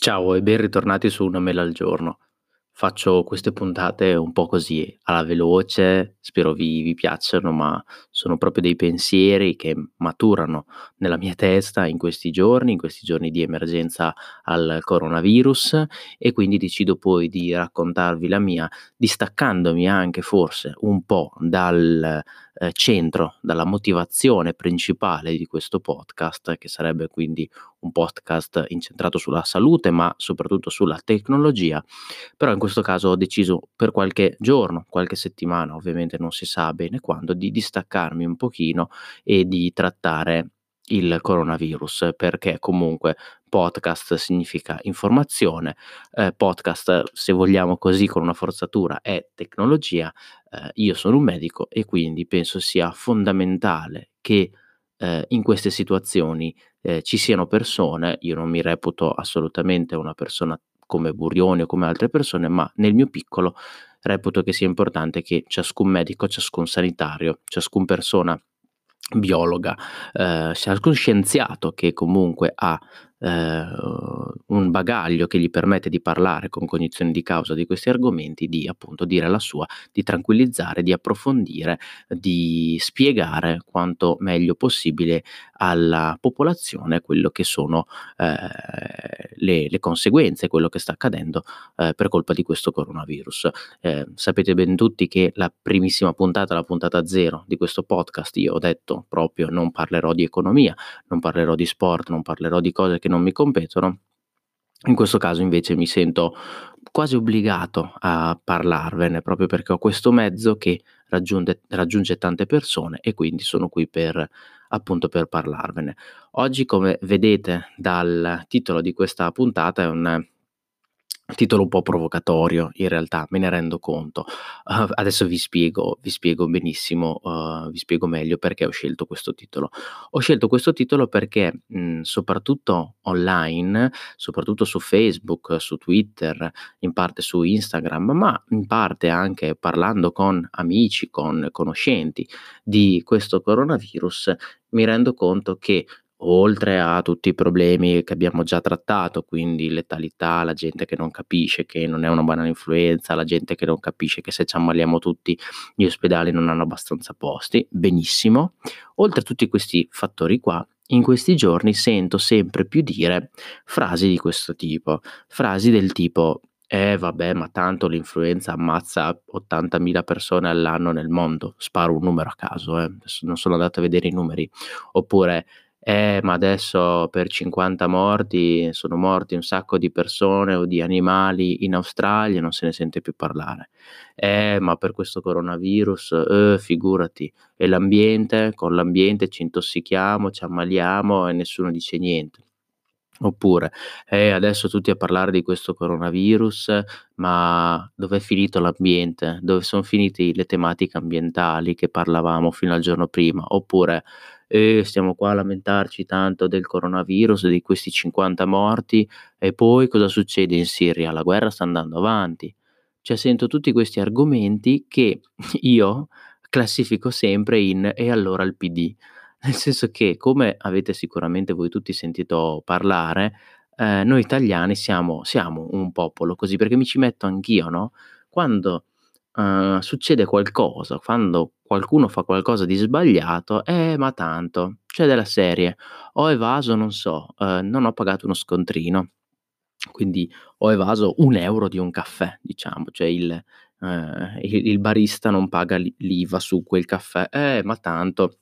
Ciao e ben ritornati su Una mela al giorno. Faccio queste puntate un po' così, alla veloce, spero vi vi piacciono, ma sono proprio dei pensieri che maturano nella mia testa in questi giorni, in questi giorni di emergenza al coronavirus e quindi decido poi di raccontarvi la mia, distaccandomi anche forse un po' dal, ehm, centro, dalla motivazione principale di questo podcast, che sarebbe quindi un podcast incentrato sulla salute, ma soprattutto sulla tecnologia. Però in questo caso ho deciso per qualche giorno, qualche settimana, ovviamente non si sa bene quando, di distaccarmi un pochino e di trattare il coronavirus, perché comunque podcast significa informazione, ehm, podcast, se vogliamo così con una forzatura, è tecnologia. Ehm, io sono un medico e quindi penso sia fondamentale che, ehm, in queste situazioni, ehm, ci siano persone io non mi reputo assolutamente una persona come Burioni o come altre persone, ma nel mio piccolo reputo che sia importante che ciascun medico, ciascun sanitario, ciascun persona biologa, ehm, ciascun scienziato che comunque ha, un bagaglio che gli permette di parlare con cognizione di causa di questi argomenti, di appunto dire la sua, di tranquillizzare, di approfondire, di spiegare quanto meglio possibile alla popolazione quello che sono, ehm, le le conseguenze, quello che sta accadendo, ehm, per colpa di questo coronavirus. Ehm, sapete ben tutti che la primissima puntata, la puntata 0 di questo podcast, io ho detto proprio: "Non parlerò di economia, non parlerò di sport, non parlerò di cose che non mi competono". In questo caso invece mi sento quasi obbligato a parlarvene, proprio perché ho questo mezzo che raggiunde raggiunge tante persone e quindi sono qui per appunto per parlarvene. Oggi, come vedete dal titolo di questa puntata, è un titolo un po' provocatorio in realtà, me ne rendo conto. Uh, adesso vi spiego vi spiego benissimo, uhm, vi spiego meglio perché ho scelto questo titolo. Ho scelto questo titolo perché, mhmm, soprattutto online, soprattutto su Facebook, su Twitter, in parte su Instagram, ma in parte anche parlando con amici, con conoscenti di questo coronavirus, mi rendo conto che oltre a tutti i problemi che abbiamo già trattato, quindi letalità, la gente che non capisce che non è una banale influenza, la gente che non capisce che se ci ammaliamo tutti gli ospedali non hanno abbastanza posti, benissimo. Oltre a tutti questi fattori qua, in questi giorni sento sempre più dire frasi di questo tipo, frasi del tipo: "Eh vabbè, ma tanto l'influenza ammazza 80.000 persone all'anno nel mondo." Sparo un numero a caso, eh, non sono andato a vedere i numeri. Oppure: "Eh, ma adesso per 50 morti sono morti un sacco di persone o di animali in Australia non se ne sente più parlare. Eh, ma per questo coronavirus, eh, figurati. E l'ambiente? Con l'ambiente ci intossichiamo, ci ammaliamo e nessuno dice niente." Oppure: "Eh, adesso tutti a parlare di questo coronavirus, ma dov'è finito l'ambiente? Dove son finiti le tematiche ambientali che parlavamo fino al giorno prima?" Oppure: "Eh, stiamo qua a lamentarci tanto del coronavirus, di questi 50 morti, e poi cosa succede in Siria? La guerra sta andando avanti." Cioè sento tutti questi argomenti che io classifico sempre in: "E allora il PD?" Nel senso che, come avete sicuramente voi tutti sentito parlare, ehm, noi italiani siamo siamo un popolo così, perché mi ci metto anch'io, no, quando, uhm, succede qualcosa, quando qualcuno fa qualcosa di sbagliato: "Eh, ma tanto." Cioè della serie: "Ho evaso, non so, uhm, non ho pagato uno scontrino, quindi ho evaso 1 euro di un caffè", diciamo, cioè il ehm, il barista non paga l'i l'IVA su quel caffè: "Eh, ma tanto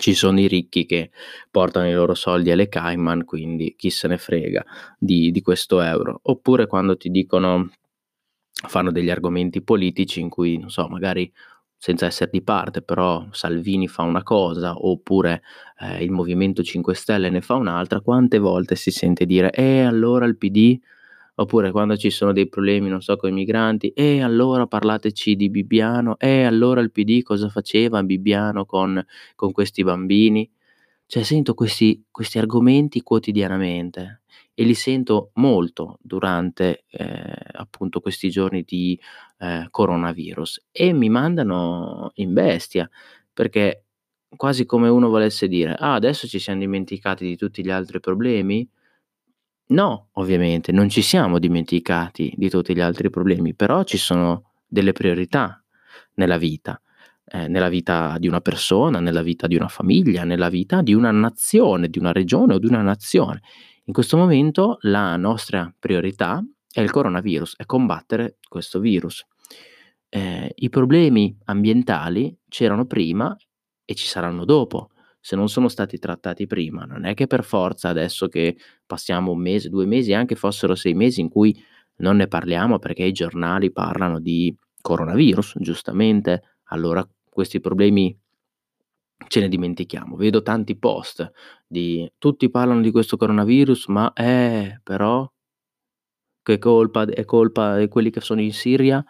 ci sono i ricchi che portano i loro soldi alle Cayman, quindi chi se ne frega di di questo euro." Oppure quando ti dicono fanno degli argomenti politici in cui, non so, magari senza esser di parte, però Salvini fa una cosa, oppure, ehm, il Movimento 5 Stelle ne fa un'altra, quante volte si sente dire: "E allora il PD?" Oppure quando ci sono dei problemi, non so, coi migranti: "E allora parlateci di Bibbiano, e allora il PD cosa faceva Bibbiano con con questi bambini?" Cioè sento questi questi argomenti quotidianamente e li sento molto durante, ehm, appunto questi giorni di, ehm, coronavirus e mi mandano in bestia, perché quasi come uno volesse dire: "Ah, adesso ci siam dimenticati di tutti gli altri problemi?" No, ovviamente, non ci siamo dimenticati di tutti gli altri problemi, però ci sono delle priorità nella vita, ehm, nella vita di una persona, nella vita di una famiglia, nella vita di una nazione, di una regione o di una nazione. In questo momento la nostra priorità è il coronavirus, è combattere questo virus. Ehm, i problemi ambientali c'erano prima e ci saranno dopo. Se non sono stati trattati prima, non è che per forza adesso che passiamo 1 mese, 2 mesi, anche fossero 6 mesi in cui non ne parliamo perché i giornali parlano di coronavirus, giustamente, allora questi problemi ce ne dimentichiamo. Vedo tanti post di tutti parlano di questo coronavirus, ma eh, però che colpa è colpa di quelli che sono in Siria?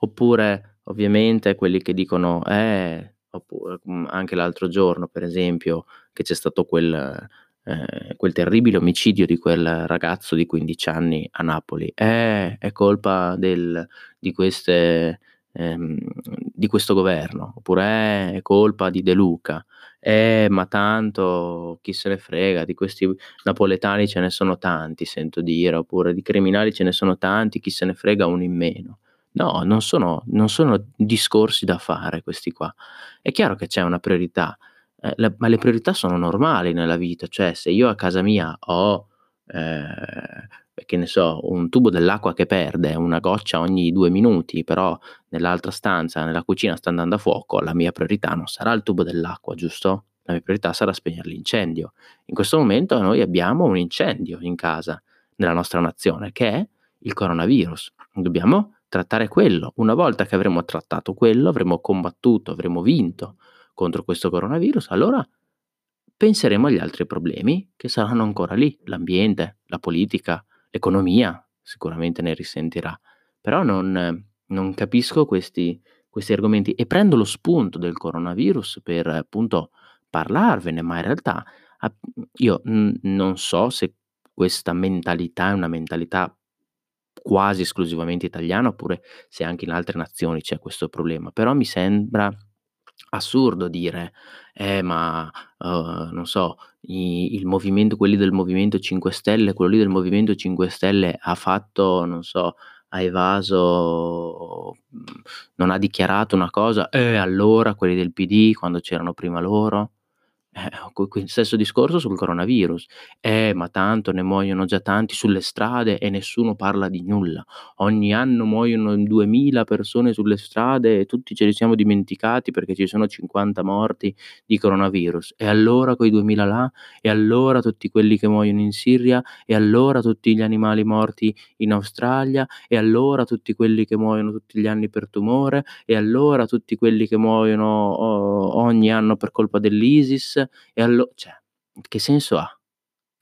Oppure ovviamente quelli che dicono eh, oppure mhmm, anche l'altro giorno per esempio che c'è stato quel ehm, quel terribile omicidio di quel ragazzo di 15 anni a Napoli. Eh, è colpa del di queste ehm, di questo governo. Oppure eh, è colpa di De Luca. Eh, ma tanto chi se ne frega di questi napoletani ce ne sono tanti, sento dire, oppure di criminali ce ne sono tanti, chi se ne frega uno in meno. No, non sono non sono discorsi da fare questi qua. È chiaro che c'è una priorità, ehm, le ma le priorità sono normali nella vita, cioè se io a casa mia ho, ehm, che ne so, un tubo dell'acqua che perde una goccia ogni 2 minuti, però nell'altra stanza, nella cucina sta andando a fuoco, la mia priorità non sarà il tubo dell'acqua, giusto? La mia priorità sarà spegnere l'incendio. In questo momento noi abbiamo un incendio in casa, nella nostra nazione, che è il coronavirus. Dobbiamo trattare quello. Una volta che avremo trattato quello, avremo combattuto, avremo vinto contro questo coronavirus, allora penseremo agli altri problemi che saranno ancora lì, l'ambiente, la politica, l'economia sicuramente ne risentirà. Però non non capisco questi questi argomenti e prendo lo spunto del coronavirus per appunto parlarvene, ma in realtà io, mhmm, non so se questa mentalità è una mentalità quasi esclusivamente italiana, oppure se anche in altre nazioni c'è questo problema, però mi sembra assurdo dire: "Eh, ma, uhm, non so, i il movimento quelli del Movimento 5 Stelle, quello lì del Movimento 5 Stelle ha fatto, non so, ha evaso, mhmm, non ha dichiarato una cosa, eh, allora quelli del PD quando c'erano prima loro?" Eh, stesso discorso sul coronavirus. "Eh, ma tanto ne muoiono già tanti sulle strade e nessuno parla di nulla. Ogni anno muoiono 2000 persone sulle strade e tutti ce li siamo dimenticati perché ci sono 50 morti di coronavirus. E allora quei 2000 là? E allora tutti quelli che muoiono in Siria? E allora tutti gli animali morti in Australia? E allora tutti quelli che muoiono tutti gli anni per tumore? E allora tutti quelli che muoiono o ogni anno per colpa dell'ISIS? E allo cioè, che senso ha?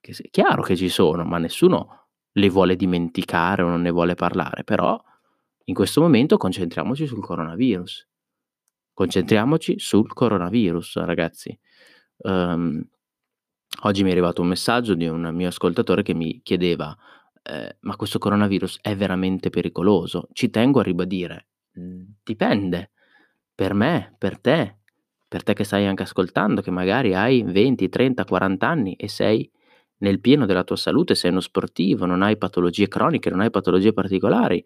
Che se chiaro che ci sono, ma nessuno le vuole dimenticare o non ne vuole parlare, però in questo momento concentriamoci sul coronavirus. Concentriamoci sul coronavirus ragazzi. Uhm, oggi mi è arrivato un messaggio di un mio ascoltatore che mi chiedeva: "Ehm, ma questo coronavirus è veramente pericoloso?" Ci tengo a ribadire, dipende. Per me, per te, per te che stai anche ascoltando, che magari hai 20, 30, 40 anni e sei nel pieno della tua salute, sei uno sportivo, non hai patologie croniche, non hai patologie particolari.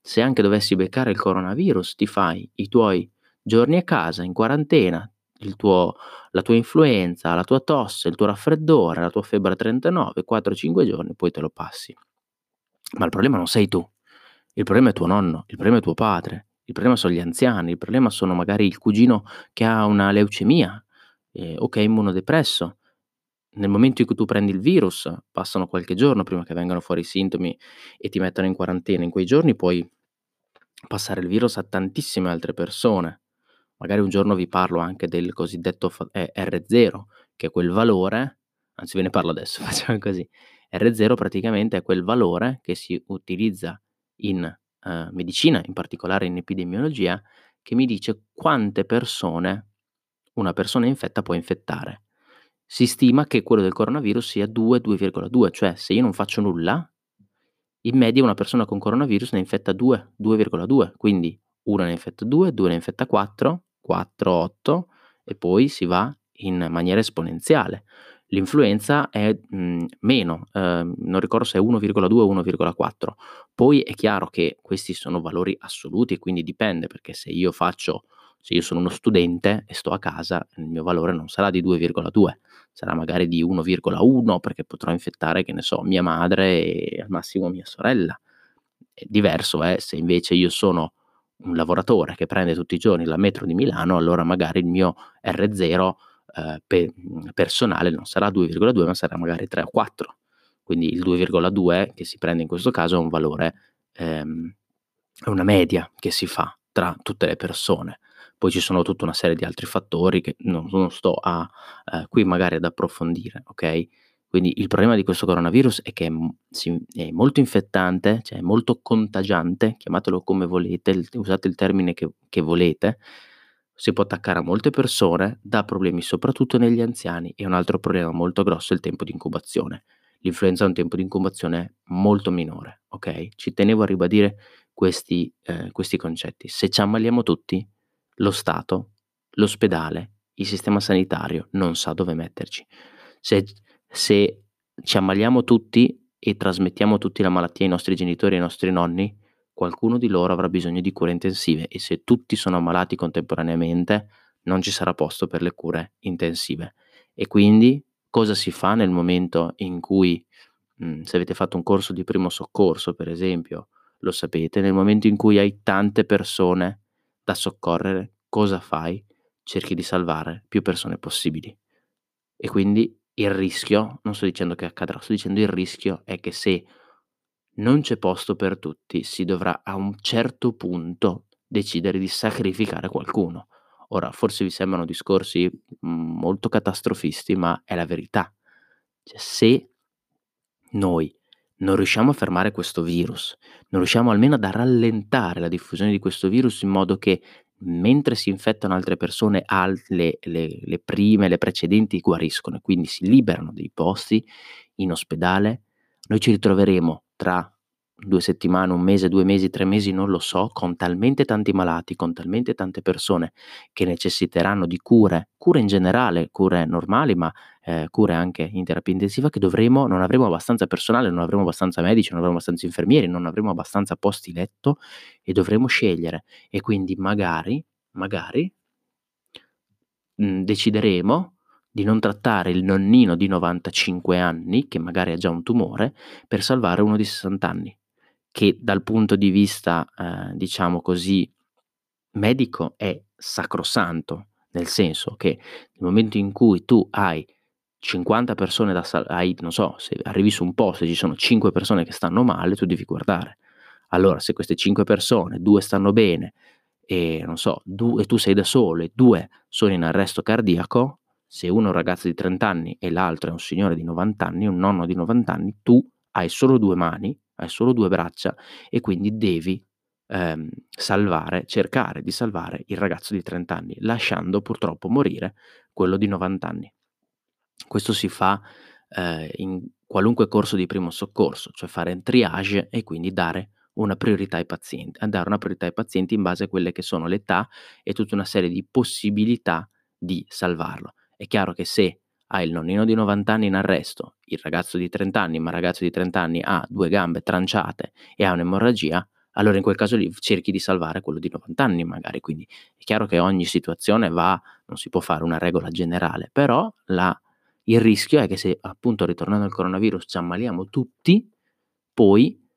Se anche dovessi beccare il coronavirus, ti fai i tuoi giorni a casa in quarantena, tuo la tua influenza, la tua tosse, il tuo raffreddore, la tua febbre a 39, 4, 5 giorni, poi te lo passi. Ma il problema non sei tu. Il problema è tuo nonno, il problema è tuo padre, il problema son gli anziani, il problema sono magari il cugino che ha una leucemia, ehm, o che è immunodepresso. Nel momento in cui tu prendi il virus, passano qualche giorno prima che vengano fuori i sintomi e ti mettano in quarantena. In quei giorni puoi passare il virus a tantissime altre persone. Magari un giorno vi parlo anche del cosiddetto f e R0, che è quel valore anzi ve ne parlo adesso, facciamo così. R0 praticamente è quel valore che si utilizza in, ehm, medicina, in particolare in epidemiologia, che mi dice quante persone una persona infetta può infettare. Si stima che quello del coronavirus sia 2, 2,2, cioè se io non faccio nulla, in media una persona con coronavirus ne infetta 2, 2,2, quindi 1 ne infetta 2, 2 ne infetta 4, 4, 8 e poi si va in maniera esponenziale. L'influenza è, mhmm, meno, ehm, non ricordo se è 1,2 o 1,4. Poi è chiaro che questi sono valori assoluti e quindi dipende, perché se io faccio se io sono uno studente e sto a casa, il mio valore non sarà di 2,2, sarà magari di 1,1 perché potrò infettare, che ne so, mia madre e al massimo mia sorella. È diverso è se invece io sono un lavoratore che prende tutti i giorni la metro di Milano, allora magari il mio R0 eh, pe- personale non sarà 2,2 ma sarà magari 3 o 4. Quindi il 2,2 che si prende in questo caso è un valore, ehm, è una media che si fa tra tutte le persone. Poi ci sono tutta una serie di altri fattori che non, non sto a eh, qui magari ad approfondire, ok? Quindi il problema di questo coronavirus è che è, si, è molto infettante, cioè molto contagiante, chiamatelo come volete, usate il termine che, che volete, si può attaccare a molte persone, dà problemi soprattutto negli anziani e un altro problema molto grosso è il tempo di incubazione. L'influenza ha un tempo di incubazione molto minore, ok? Ci tenevo a ribadire questi, eh, questi concetti. Se ci ammaliamo tutti, lo Stato, l'ospedale, il sistema sanitario non sa dove metterci. Se, se ci ammaliamo tutti e trasmettiamo tutti la malattia ai nostri genitori e ai nostri nonni, qualcuno di loro avrà bisogno di cure intensive e se tutti sono ammalati contemporaneamente non ci sarà posto per le cure intensive. E quindi cosa si fa nel momento in cui, mh, mm, se avete fatto un corso di primo soccorso, per esempio, lo sapete, nel momento in cui hai tante persone da soccorrere, cosa fai? Cerchi di salvare più persone possibili. E quindi il rischio, non sto dicendo che accadrà, sto dicendo il rischio è che se non c'è posto per tutti, si dovrà a un certo punto decidere di sacrificare qualcuno. Ora, forse vi sembrano discorsi mm, molto catastrofisti, ma è la verità. Cioè, se noi non riusciamo a fermare questo virus, non riusciamo almeno ad rallentare la diffusione di questo virus in modo che mentre si infettano altre persone, le, le, le prime, le precedenti guariscono e quindi si liberano dei posti in ospedale, noi ci ritroveremo tra due settimane, un mese, due mesi, tre mesi, non lo so, con talmente tanti malati, con talmente tante persone che necessiteranno di cure, cure in generale, cure normali, ma eh, cure anche in terapia intensiva, che dovremo, non avremo abbastanza personale, non avremo abbastanza medici, non avremo abbastanza infermieri, non avremo abbastanza posti letto e dovremo scegliere. E quindi magari, magari mh, mm, decideremo di non trattare il nonnino di 95 anni, che magari ha già un tumore, per salvare uno di 60 anni, che dal punto di vista, eh, diciamo così, medico è sacrosanto, nel senso che nel momento in cui tu hai 50 persone da salvare, non so, se arrivi su un posto e ci sono 5 persone che stanno male, tu devi guardare. Allora, se queste 5 persone, due stanno bene e non so, due, tu sei da solo e due sono in arresto cardiaco, se uno è un ragazzo di 30 anni e l'altro è un signore di 90 anni, un nonno di 90 anni, tu hai solo due mani, hai solo due braccia e quindi devi ehm, salvare, cercare di salvare il ragazzo di 30 anni, lasciando purtroppo morire quello di 90 anni. Questo si fa eh, in qualunque corso di primo soccorso, cioè fare un triage e quindi dare una priorità ai pazienti, dare una priorità ai pazienti in base a quelle che sono l'età e tutta una serie di possibilità di salvarlo. È chiaro che se hai il nonnino di 90 anni in arresto, il ragazzo di 30 anni, ma il ragazzo di 30 anni ha due gambe tranciate e ha un'emorragia, allora in quel caso lì cerchi di salvare quello di 90 anni magari. Quindi è chiaro che ogni situazione va, non si può fare una regola generale, però la, il rischio è che se appunto ritornando al coronavirus ci ammaliamo tutti, poi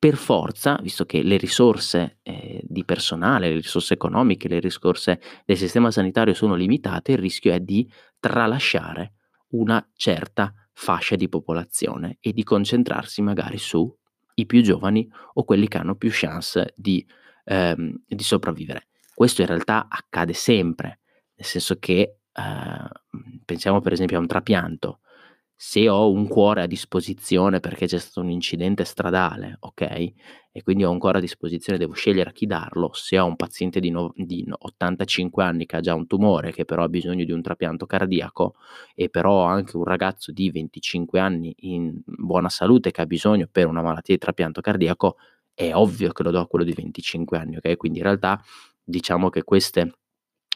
per forza, visto che le risorse eh, di personale, le risorse economiche, le risorse del sistema sanitario sono limitate, il rischio è di tralasciare una certa fascia di popolazione e di concentrarsi magari sui più giovani o quelli che hanno più chance di, ehm, di sopravvivere. Questo in realtà accade sempre, nel senso che eh, pensiamo per esempio a un trapianto se ho un cuore a disposizione perché c'è stato un incidente stradale, ok? E quindi ho un cuore a disposizione, devo scegliere a chi darlo. Se ho un paziente di, no, di 85 anni che ha già un tumore, che però ha bisogno di un trapianto cardiaco, e però ho anche un ragazzo di 25 anni in buona salute che ha bisogno per una malattia di trapianto cardiaco, è ovvio che lo do a quello di 25 anni, ok? Quindi in realtà diciamo che queste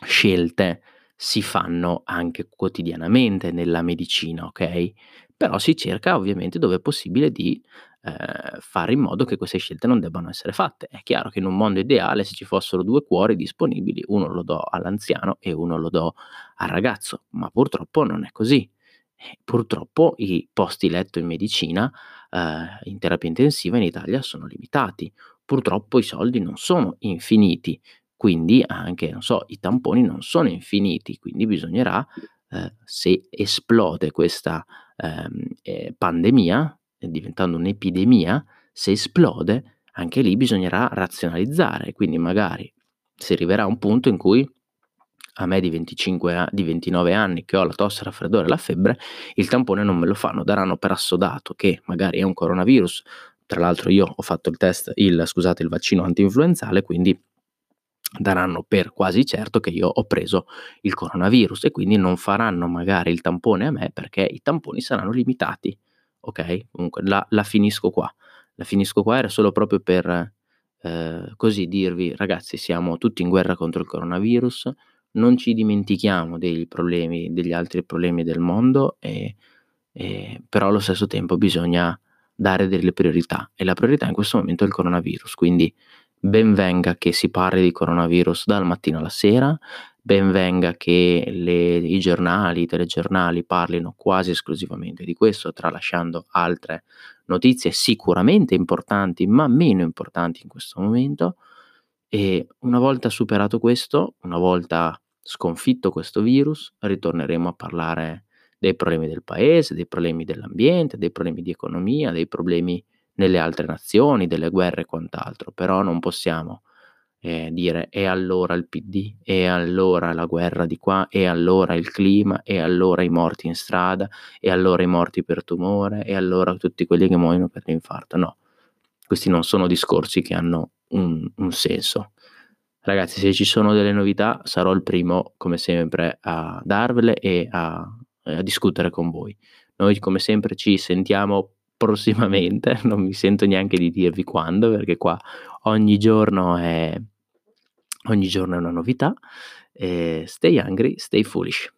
scelte si fanno anche quotidianamente nella medicina, okay, però si cerca ovviamente dove è possibile di, ehm, fare in modo che queste scelte non debbano essere fatte. È chiaro che in un mondo ideale se ci fossero 2 cuori disponibili, uno lo do all'anziano e uno lo do al ragazzo, ma purtroppo non è così. Eh, purtroppo i posti letto in medicina, ehm, in terapia intensiva in Italia sono limitati. Purtroppo i soldi non sono infiniti, quindi anche, non so, i tamponi non sono infiniti, quindi bisognerà, ehm, se esplode questa, ehm, ehm, pandemia, diventando un'epidemia, se esplode anche lì bisognerà razionalizzare, quindi magari si arriverà a un punto in cui a me di 25 a di 29 anni che ho la tosse, il raffreddore e la febbre, il tampone non me lo fanno, daranno per assodato che magari è un coronavirus. Tra l'altro io ho fatto il test il scusate, il vaccino antinfluenzale, quindi daranno per quasi certo che io ho preso il coronavirus e quindi non faranno magari il tampone a me perché i tamponi saranno limitati. Ok? Comunque la, la finisco qua. La finisco qua, era solo proprio per eh, così dirvi, ragazzi, siamo tutti in guerra contro il coronavirus, non ci dimentichiamo dei problemi, degli altri problemi del mondo, e, e, però allo stesso tempo bisogna dare delle priorità e la priorità in questo momento è il coronavirus, quindi ben venga che si parli di coronavirus dal mattino alla sera, ben venga che le, i giornali, i telegiornali parlino quasi esclusivamente di questo, tralasciando altre notizie sicuramente importanti, ma meno importanti in questo momento. E una volta superato questo, una volta sconfitto questo virus, ritorneremo a parlare dei problemi del paese, dei problemi dell'ambiente, dei problemi di economia, dei problemi nelle altre nazioni, delle guerre e quant'altro, però non possiamo eh, dire e allora il PD, e allora la guerra di qua, e allora il clima, e allora i morti in strada, e allora i morti per tumore, e allora tutti quelli che muoiono per l'infarto. No, questi non sono discorsi che hanno un, un senso. Ragazzi, se ci sono delle novità, sarò il primo, come sempre, a darvele e a, a discutere con voi. Noi, come sempre, ci sentiamo prossimamente, non mi sento neanche di dirvi quando, perché qua ogni giorno è, ogni giorno è una novità. Eh, stay hungry, stay foolish.